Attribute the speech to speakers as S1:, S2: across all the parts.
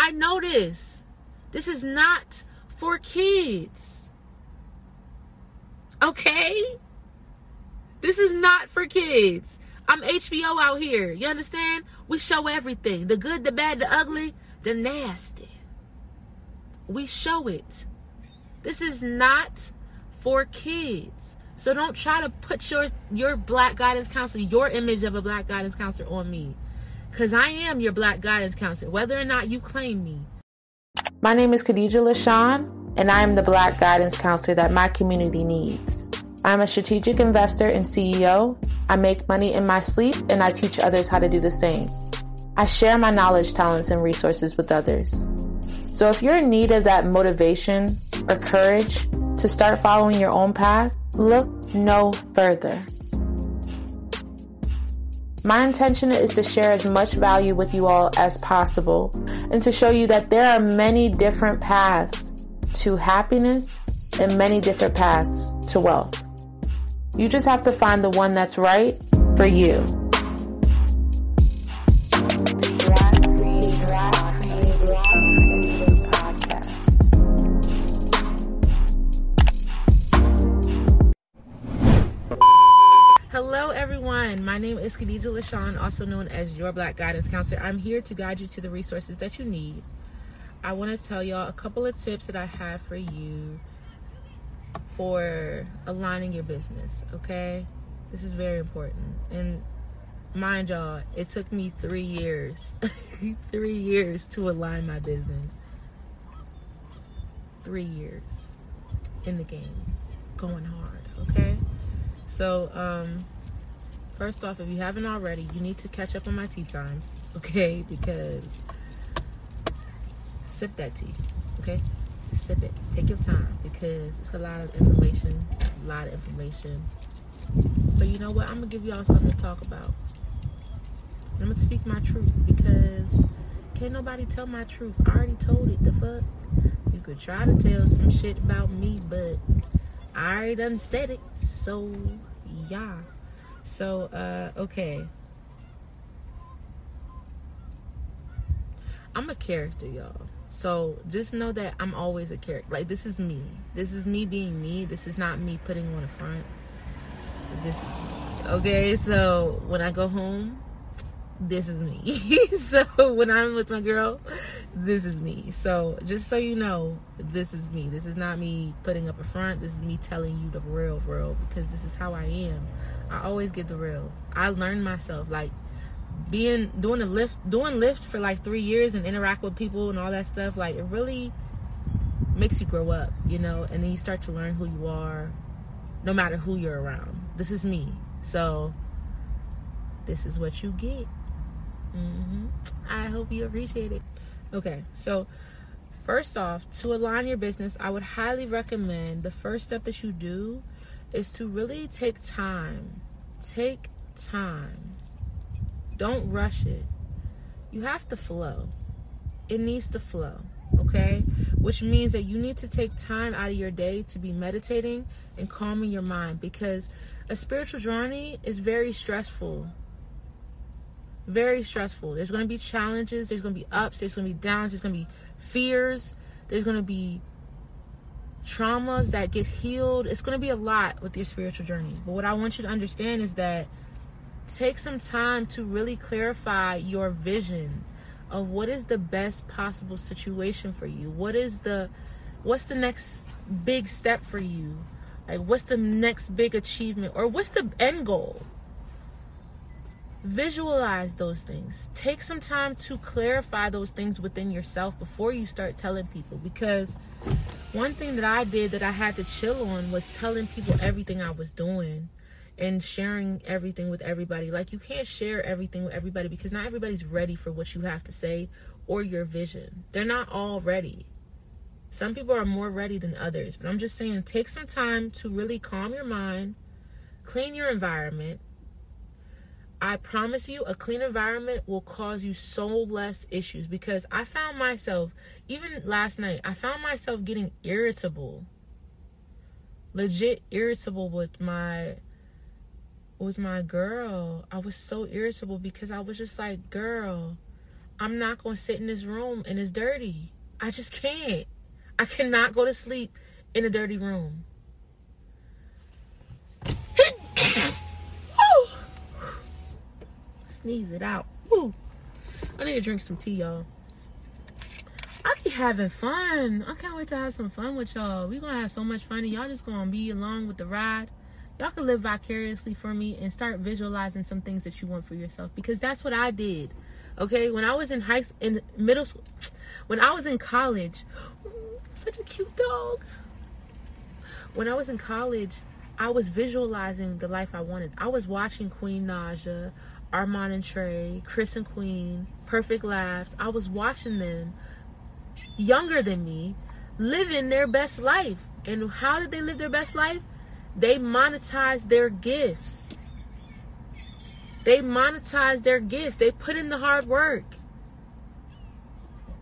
S1: I know this. This is not for kids. Okay? This is not for kids. I'm HBO out here. You understand? We show everything the good, the bad, the ugly, the nasty. We show it. This is not for kids. So don't try to put your your black guidance counselor, your image of a black guidance counselor on me. Cause I am your black guidance counselor, whether or not you claim me. My name is Khadijah Lashaun, and I am the black guidance counselor that my community needs. I'm a strategic investor and CEO. I make money in my sleep and I teach others how to do the same. I share my knowledge, talents, and resources with others. So if you're in need of that motivation or courage to start following your own path, look no further. My intention is to share as much value with you all as possible and to show you that there are many different paths to happiness and many different paths to wealth. You just have to find the one that's right for you. My name is Khadijah Lashaun, also known as your Black Guidance Counselor. I'm here to guide you to the resources that you need. I want to tell y'all a couple of tips that I have for you for aligning your business, okay? This is very important. And mind y'all, it took me three years, three years to align my business. Three years in the game, going hard, okay? So, um, first off, if you haven't already, you need to catch up on my tea times, okay? Because sip that tea, okay? sip it. Take your time because it's a lot of information, a lot of information. But you know what? I'm gonna give y'all something to talk about. I'm gonna speak my truth because can't nobody tell my truth. I already told it. The fuck? You could try to tell some shit about me, but I already done said it. So yeah. So uh okay. I'm a character, y'all. So just know that I'm always a character. Like this is me. This is me being me. This is not me putting on a front. This is me. Okay, so when I go home, this is me. so when I'm with my girl, this is me. So just so you know, this is me. This is not me putting up a front. This is me telling you the real, real, because this is how I am. I always get the real. I learned myself. Like being doing a lift doing Lyft for like three years and interact with people and all that stuff like it really makes you grow up you know and then you start to learn who you are no matter who you're around this is me so this is what you get mm-hmm. i hope you appreciate it okay so first off to align your business i would highly recommend the first step that you do is to really take time take time don't rush it. You have to flow. It needs to flow, okay? Which means that you need to take time out of your day to be meditating and calming your mind because a spiritual journey is very stressful. Very stressful. There's going to be challenges, there's going to be ups, there's going to be downs, there's going to be fears, there's going to be traumas that get healed. It's going to be a lot with your spiritual journey. But what I want you to understand is that take some time to really clarify your vision of what is the best possible situation for you. What is the what's the next big step for you? Like what's the next big achievement or what's the end goal? Visualize those things. Take some time to clarify those things within yourself before you start telling people because one thing that I did that I had to chill on was telling people everything I was doing and sharing everything with everybody. Like you can't share everything with everybody because not everybody's ready for what you have to say or your vision. They're not all ready. Some people are more ready than others, but I'm just saying take some time to really calm your mind, clean your environment. I promise you, a clean environment will cause you so less issues because I found myself, even last night, I found myself getting irritable. Legit irritable with my with my girl, I was so irritable because I was just like, girl, I'm not going to sit in this room and it's dirty. I just can't. I cannot go to sleep in a dirty room. Sneeze it out. Woo. I need to drink some tea, y'all. I be having fun. I can't wait to have some fun with y'all. We gonna have so much fun, and y'all just gonna be along with the ride. Y'all can live vicariously for me and start visualizing some things that you want for yourself because that's what I did. Okay, when I was in high school in middle school, when I was in college, such a cute dog. When I was in college, I was visualizing the life I wanted. I was watching Queen Naija, Armon and Trey, Chris and Queen, Perfect Laughs. I was watching them younger than me living their best life. And how did they live their best life? They monetized their gifts. They monetized their gifts. They put in the hard work.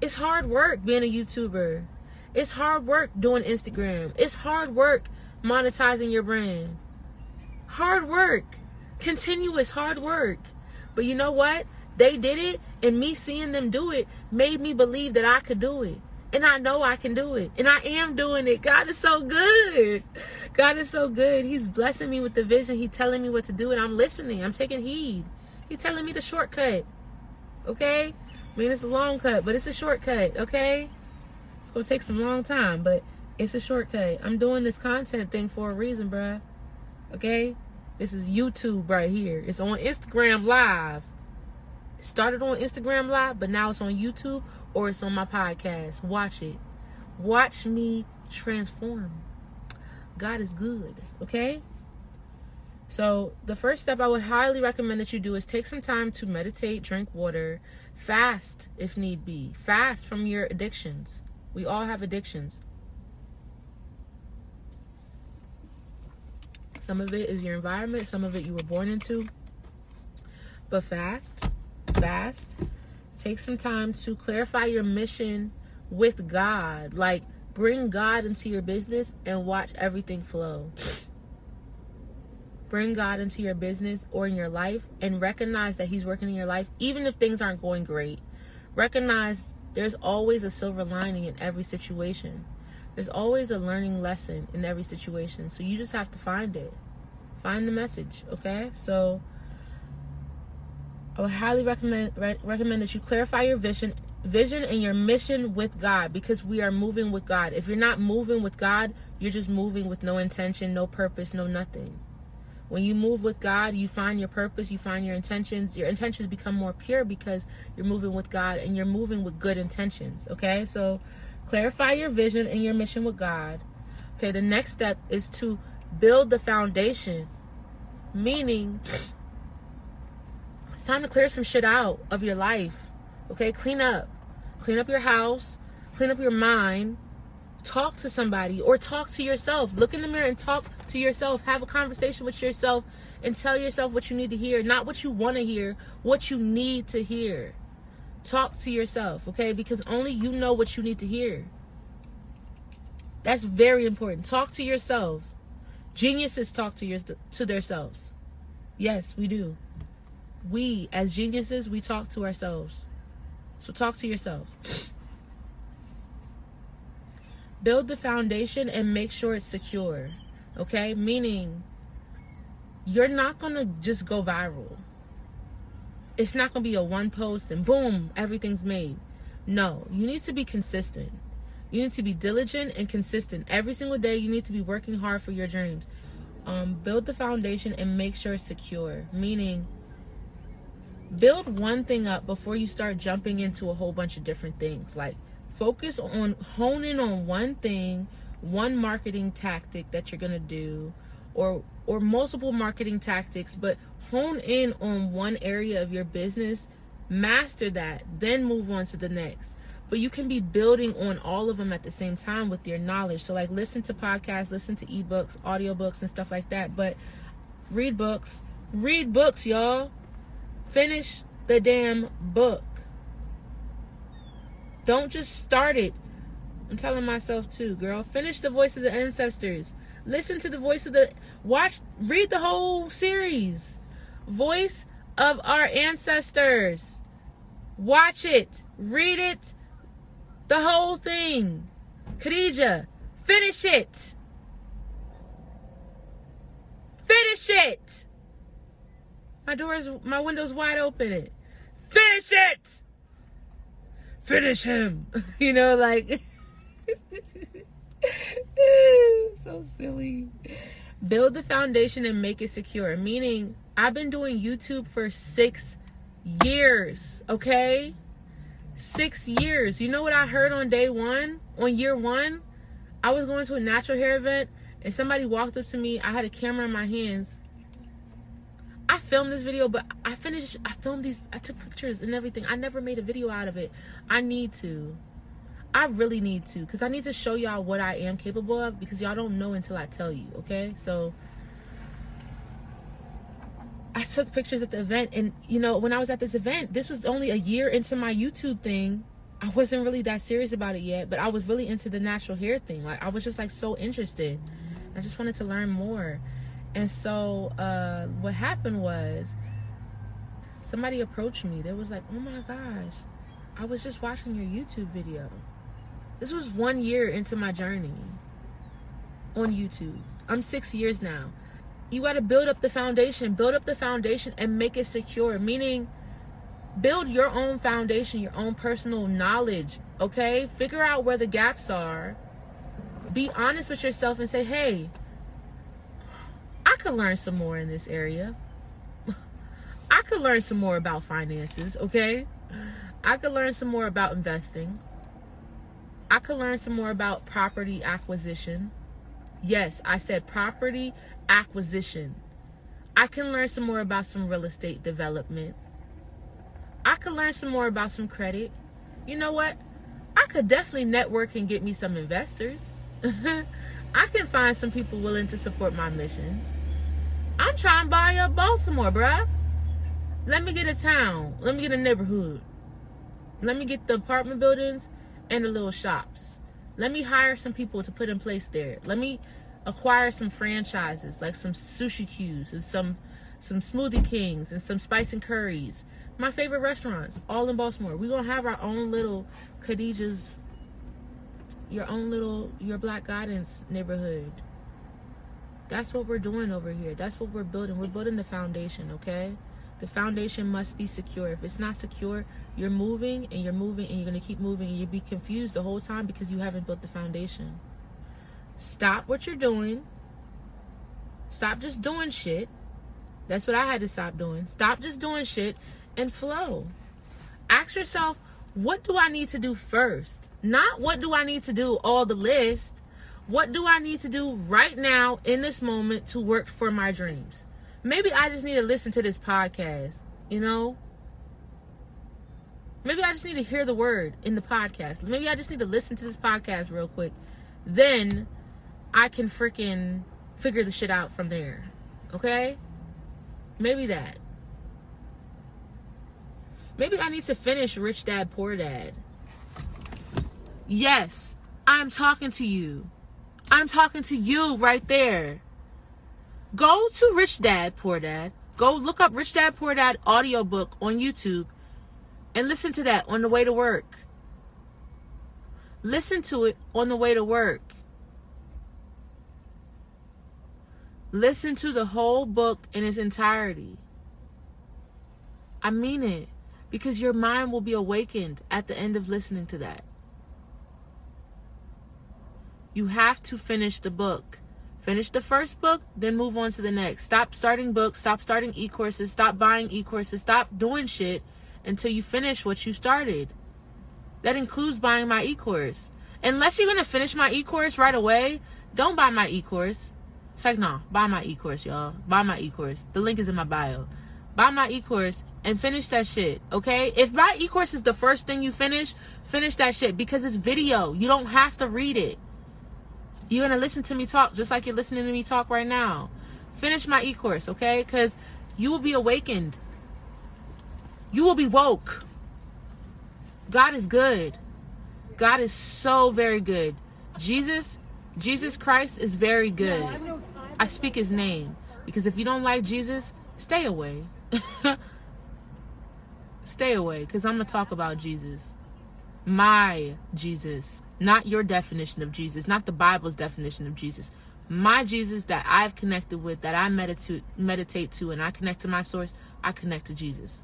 S1: It's hard work being a YouTuber. It's hard work doing Instagram. It's hard work monetizing your brand. Hard work. Continuous hard work. But you know what? They did it, and me seeing them do it made me believe that I could do it. And I know I can do it. And I am doing it. God is so good. God is so good. He's blessing me with the vision. He's telling me what to do, and I'm listening. I'm taking heed. He's telling me the shortcut. Okay? I mean, it's a long cut, but it's a shortcut. Okay? It's going to take some long time, but it's a shortcut. I'm doing this content thing for a reason, bruh. Okay? This is YouTube right here. It's on Instagram Live started on Instagram Live, but now it's on YouTube or it's on my podcast. Watch it. Watch me transform. God is good, okay? So, the first step I would highly recommend that you do is take some time to meditate, drink water, fast if need be. Fast from your addictions. We all have addictions. Some of it is your environment, some of it you were born into. But fast fast. Take some time to clarify your mission with God. Like, bring God into your business and watch everything flow. Bring God into your business or in your life and recognize that He's working in your life, even if things aren't going great. Recognize there's always a silver lining in every situation. There's always a learning lesson in every situation. So you just have to find it. Find the message, okay? So I would highly recommend re- recommend that you clarify your vision vision and your mission with God because we are moving with God. If you're not moving with God, you're just moving with no intention, no purpose, no nothing. When you move with God, you find your purpose, you find your intentions. Your intentions become more pure because you're moving with God and you're moving with good intentions. Okay? So clarify your vision and your mission with God. Okay, the next step is to build the foundation, meaning it's time to clear some shit out of your life. Okay, clean up. Clean up your house, clean up your mind, talk to somebody or talk to yourself. Look in the mirror and talk to yourself. Have a conversation with yourself and tell yourself what you need to hear, not what you want to hear, what you need to hear. Talk to yourself, okay? Because only you know what you need to hear. That's very important. Talk to yourself. Geniuses talk to your to themselves. Yes, we do we as geniuses we talk to ourselves so talk to yourself build the foundation and make sure it's secure okay meaning you're not gonna just go viral it's not gonna be a one post and boom everything's made. No you need to be consistent. You need to be diligent and consistent. Every single day you need to be working hard for your dreams. Um, build the foundation and make sure it's secure. Meaning build one thing up before you start jumping into a whole bunch of different things. Like focus on honing on one thing, one marketing tactic that you're going to do or or multiple marketing tactics, but hone in on one area of your business, master that, then move on to the next. But you can be building on all of them at the same time with your knowledge. So like listen to podcasts, listen to ebooks, audiobooks and stuff like that, but read books. Read books, y'all Finish the damn book. Don't just start it. I'm telling myself too, girl. Finish the voice of the ancestors. Listen to the voice of the watch read the whole series. Voice of our ancestors. Watch it. Read it. The whole thing. Khadijah, finish it. Finish it. My door's, my window's wide open. It. Finish it. Finish him. You know, like, so silly. Build the foundation and make it secure. Meaning, I've been doing YouTube for six years, okay? Six years. You know what I heard on day one? On year one? I was going to a natural hair event and somebody walked up to me. I had a camera in my hands. I filmed this video, but I finished, I filmed these, I took pictures and everything. I never made a video out of it. I need to. I really need to because I need to show y'all what I am capable of because y'all don't know until I tell you, okay? So I took pictures at the event and you know, when I was at this event, this was only a year into my YouTube thing. I wasn't really that serious about it yet, but I was really into the natural hair thing. Like I was just like so interested. I just wanted to learn more. And so uh what happened was somebody approached me. They was like, "Oh my gosh, I was just watching your YouTube video." This was 1 year into my journey on YouTube. I'm 6 years now. You got to build up the foundation, build up the foundation and make it secure, meaning build your own foundation, your own personal knowledge, okay? Figure out where the gaps are. Be honest with yourself and say, "Hey, I could learn some more in this area. I could learn some more about finances, okay? I could learn some more about investing. I could learn some more about property acquisition. Yes, I said property acquisition. I can learn some more about some real estate development. I could learn some more about some credit. You know what? I could definitely network and get me some investors. I can find some people willing to support my mission. I'm trying to buy up Baltimore, bruh. Let me get a town. Let me get a neighborhood. Let me get the apartment buildings and the little shops. Let me hire some people to put in place there. Let me acquire some franchises, like some sushi Q's and some some smoothie kings and some spice and curries. My favorite restaurants, all in Baltimore. We're gonna have our own little Khadijah's your own little your black guidance neighborhood. That's what we're doing over here. That's what we're building. We're building the foundation, okay? The foundation must be secure. If it's not secure, you're moving and you're moving and you're going to keep moving and you'll be confused the whole time because you haven't built the foundation. Stop what you're doing. Stop just doing shit. That's what I had to stop doing. Stop just doing shit and flow. Ask yourself, what do I need to do first? Not what do I need to do all the list. What do I need to do right now in this moment to work for my dreams? Maybe I just need to listen to this podcast, you know? Maybe I just need to hear the word in the podcast. Maybe I just need to listen to this podcast real quick. Then I can freaking figure the shit out from there. Okay? Maybe that. Maybe I need to finish Rich Dad Poor Dad. Yes, I'm talking to you. I'm talking to you right there. Go to Rich Dad Poor Dad. Go look up Rich Dad Poor Dad audiobook on YouTube and listen to that on the way to work. Listen to it on the way to work. Listen to the whole book in its entirety. I mean it because your mind will be awakened at the end of listening to that. You have to finish the book. Finish the first book, then move on to the next. Stop starting books, stop starting e courses, stop buying e courses, stop doing shit until you finish what you started. That includes buying my e course. Unless you're gonna finish my e course right away, don't buy my e course. It's like, nah, buy my e course, y'all. Buy my e course. The link is in my bio. Buy my e course and finish that shit, okay? If my e course is the first thing you finish, finish that shit because it's video. You don't have to read it. You're gonna listen to me talk just like you're listening to me talk right now. Finish my e course, okay? Because you will be awakened. You will be woke. God is good. God is so very good. Jesus, Jesus Christ is very good. I speak his name because if you don't like Jesus, stay away. stay away because I'm going to talk about Jesus. My Jesus. Not your definition of Jesus, not the Bible's definition of Jesus. My Jesus that I've connected with, that I meditate meditate to, and I connect to my source, I connect to Jesus.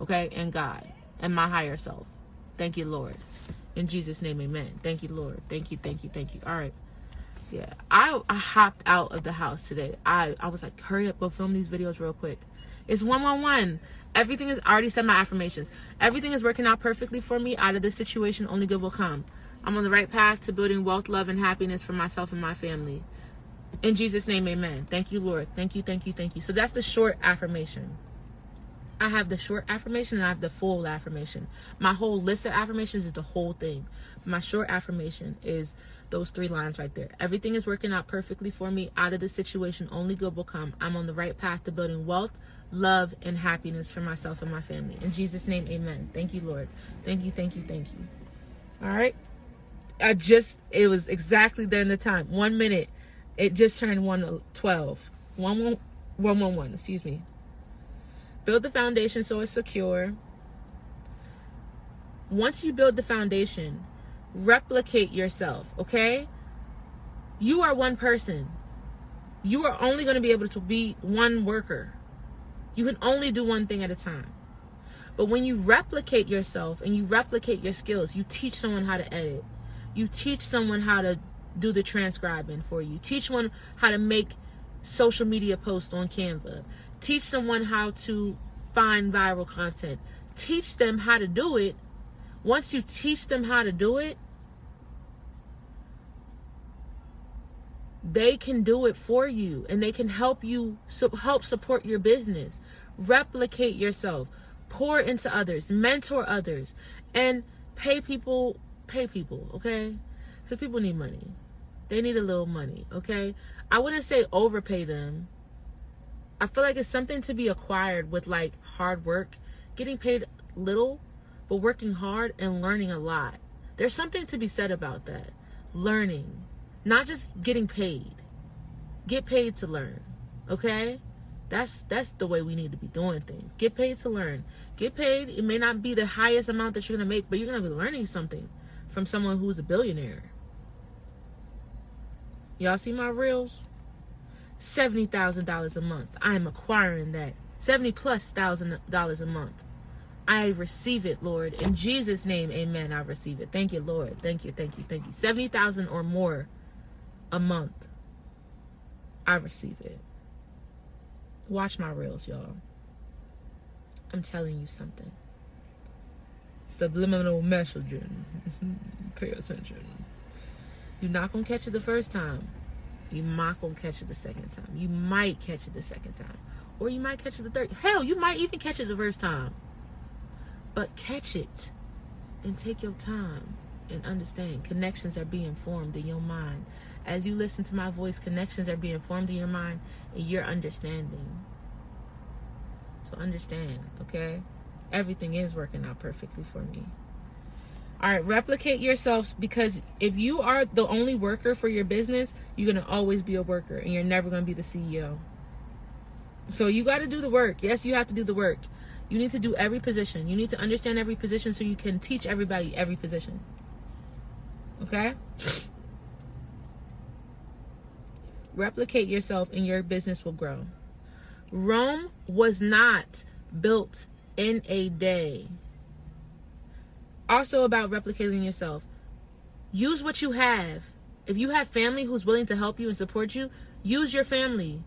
S1: Okay? And God and my higher self. Thank you, Lord. In Jesus' name, amen. Thank you, Lord. Thank you, thank you, thank you. All right. Yeah. I, I hopped out of the house today. I, I was like, hurry up, go film these videos real quick. It's one one one. Everything is I already said my affirmations. Everything is working out perfectly for me. Out of this situation, only good will come. I'm on the right path to building wealth, love, and happiness for myself and my family. In Jesus' name, amen. Thank you, Lord. Thank you, thank you, thank you. So that's the short affirmation. I have the short affirmation and I have the full affirmation. My whole list of affirmations is the whole thing. My short affirmation is those three lines right there. Everything is working out perfectly for me. Out of this situation, only good will come. I'm on the right path to building wealth, love, and happiness for myself and my family. In Jesus' name, amen. Thank you, Lord. Thank you, thank you, thank you. All right. I just, it was exactly during the time. One minute. It just turned 112. 111, excuse me. Build the foundation so it's secure. Once you build the foundation, replicate yourself, okay? You are one person. You are only going to be able to be one worker. You can only do one thing at a time. But when you replicate yourself and you replicate your skills, you teach someone how to edit. You teach someone how to do the transcribing for you. Teach one how to make social media posts on Canva. Teach someone how to find viral content. Teach them how to do it. Once you teach them how to do it, they can do it for you and they can help you help support your business replicate yourself pour into others mentor others and pay people pay people okay because people need money they need a little money okay i wouldn't say overpay them I feel like it's something to be acquired with like hard work, getting paid little, but working hard and learning a lot. There's something to be said about that. Learning, not just getting paid. Get paid to learn. Okay? That's that's the way we need to be doing things. Get paid to learn. Get paid. It may not be the highest amount that you're gonna make, but you're gonna be learning something from someone who's a billionaire. Y'all see my reels? $70,000 a month. I am acquiring that. 70 plus thousand dollars a month. I receive it, Lord. In Jesus' name, amen. I receive it. Thank you, Lord. Thank you, thank you, thank you. 70,000 or more a month. I receive it. Watch my reels, y'all. I'm telling you something. Subliminal messaging. Pay attention. You're not going to catch it the first time. You might gonna catch it the second time. You might catch it the second time. Or you might catch it the third. Hell, you might even catch it the first time. But catch it and take your time and understand connections are being formed in your mind. As you listen to my voice, connections are being formed in your mind and you're understanding. So understand, okay? Everything is working out perfectly for me. All right, replicate yourself because if you are the only worker for your business, you're going to always be a worker and you're never going to be the CEO. So you got to do the work. Yes, you have to do the work. You need to do every position. You need to understand every position so you can teach everybody every position. Okay? Replicate yourself and your business will grow. Rome was not built in a day also about replicating yourself. Use what you have. If you have family who's willing to help you and support you, use your family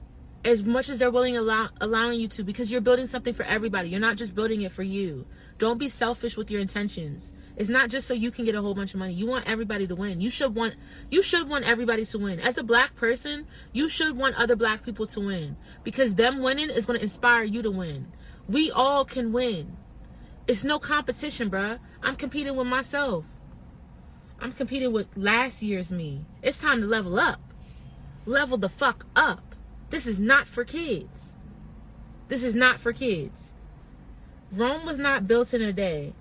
S1: as much as they're willing allow, allowing you to because you're building something for everybody. You're not just building it for you. Don't be selfish with your intentions. It's not just so you can get a whole bunch of money. You want everybody to win. You should want you should want everybody to win. As a black person, you should want other black people to win because them winning is going to inspire you to win. We all can win. It's no competition, bruh. I'm competing with myself. I'm competing with last year's me. It's time to level up. Level the fuck up. This is not for kids. This is not for kids. Rome was not built in a day.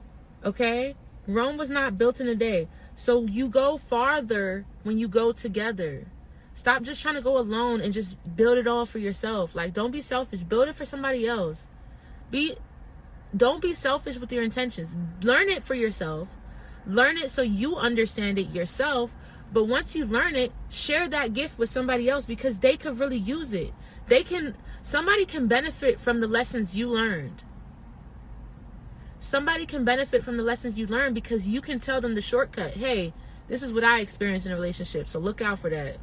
S1: Okay? Rome was not built in a day. So you go farther when you go together. Stop just trying to go alone and just build it all for yourself. Like don't be selfish. Build it for somebody else. Be don't be selfish with your intentions. Learn it for yourself. Learn it so you understand it yourself. But once you learn it, share that gift with somebody else because they could really use it. They can somebody can benefit from the lessons you learned. Somebody can benefit from the lessons you learned because you can tell them the shortcut. Hey, this is what I experienced in a relationship, so look out for that.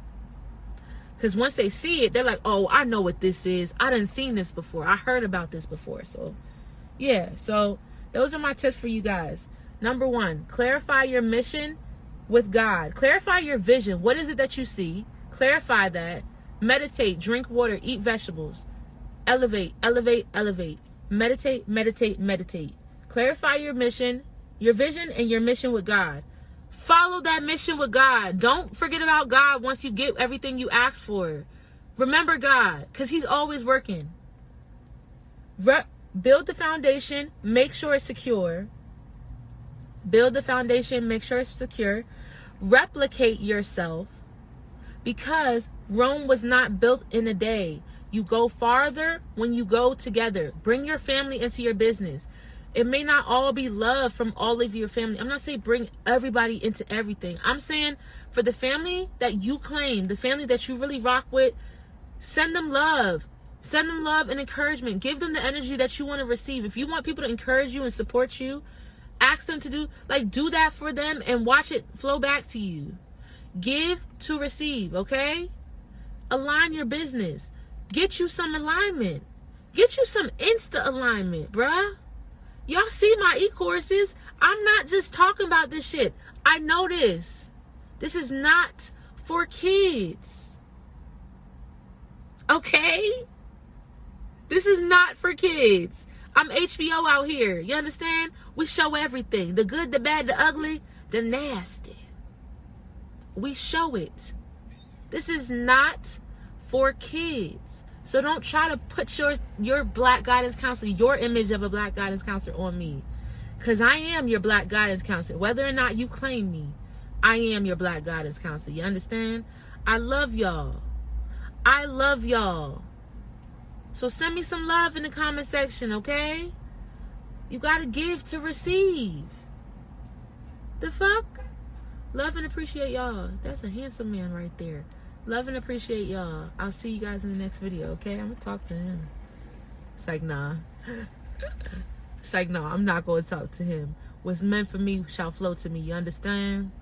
S1: Because once they see it, they're like, oh, I know what this is. I didn't seen this before. I heard about this before. So, yeah. So, those are my tips for you guys. Number one, clarify your mission with God. Clarify your vision. What is it that you see? Clarify that. Meditate, drink water, eat vegetables. Elevate, elevate, elevate. Meditate, meditate, meditate. Clarify your mission, your vision, and your mission with God. Follow that mission with God. Don't forget about God once you get everything you asked for. Remember God, because He's always working. Re- build the foundation, make sure it's secure. Build the foundation, make sure it's secure. Replicate yourself because Rome was not built in a day. You go farther when you go together. Bring your family into your business. It may not all be love from all of your family. I'm not saying bring everybody into everything. I'm saying for the family that you claim, the family that you really rock with, send them love. Send them love and encouragement. Give them the energy that you want to receive. If you want people to encourage you and support you, ask them to do like do that for them and watch it flow back to you. Give to receive, okay? Align your business. Get you some alignment. Get you some insta alignment, bruh. Y'all see my e-courses? I'm not just talking about this shit. I know this. This is not for kids. Okay? This is not for kids. I'm HBO out here. You understand? We show everything. The good, the bad, the ugly, the nasty. We show it. This is not for kids. So don't try to put your your black guidance counselor, your image of a black guidance counselor on me. Cause I am your black guidance counselor. Whether or not you claim me, I am your black guidance counselor. You understand? I love y'all. I love y'all. So send me some love in the comment section, okay? You gotta give to receive. The fuck? Love and appreciate y'all. That's a handsome man right there. Love and appreciate y'all. I'll see you guys in the next video, okay? I'm gonna talk to him. It's like, nah. it's like, nah, I'm not gonna talk to him. What's meant for me shall flow to me. You understand?